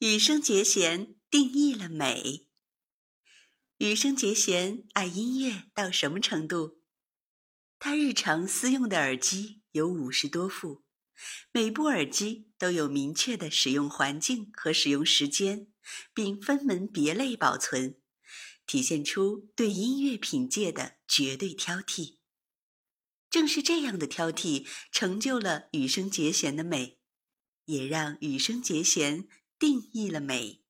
羽生结弦定义了美。羽生结弦爱音乐到什么程度？他日常私用的耳机有五十多副，每部耳机都有明确的使用环境和使用时间，并分门别类保存，体现出对音乐品鉴的绝对挑剔。正是这样的挑剔，成就了羽生结弦的美，也让羽生结弦。定义了美。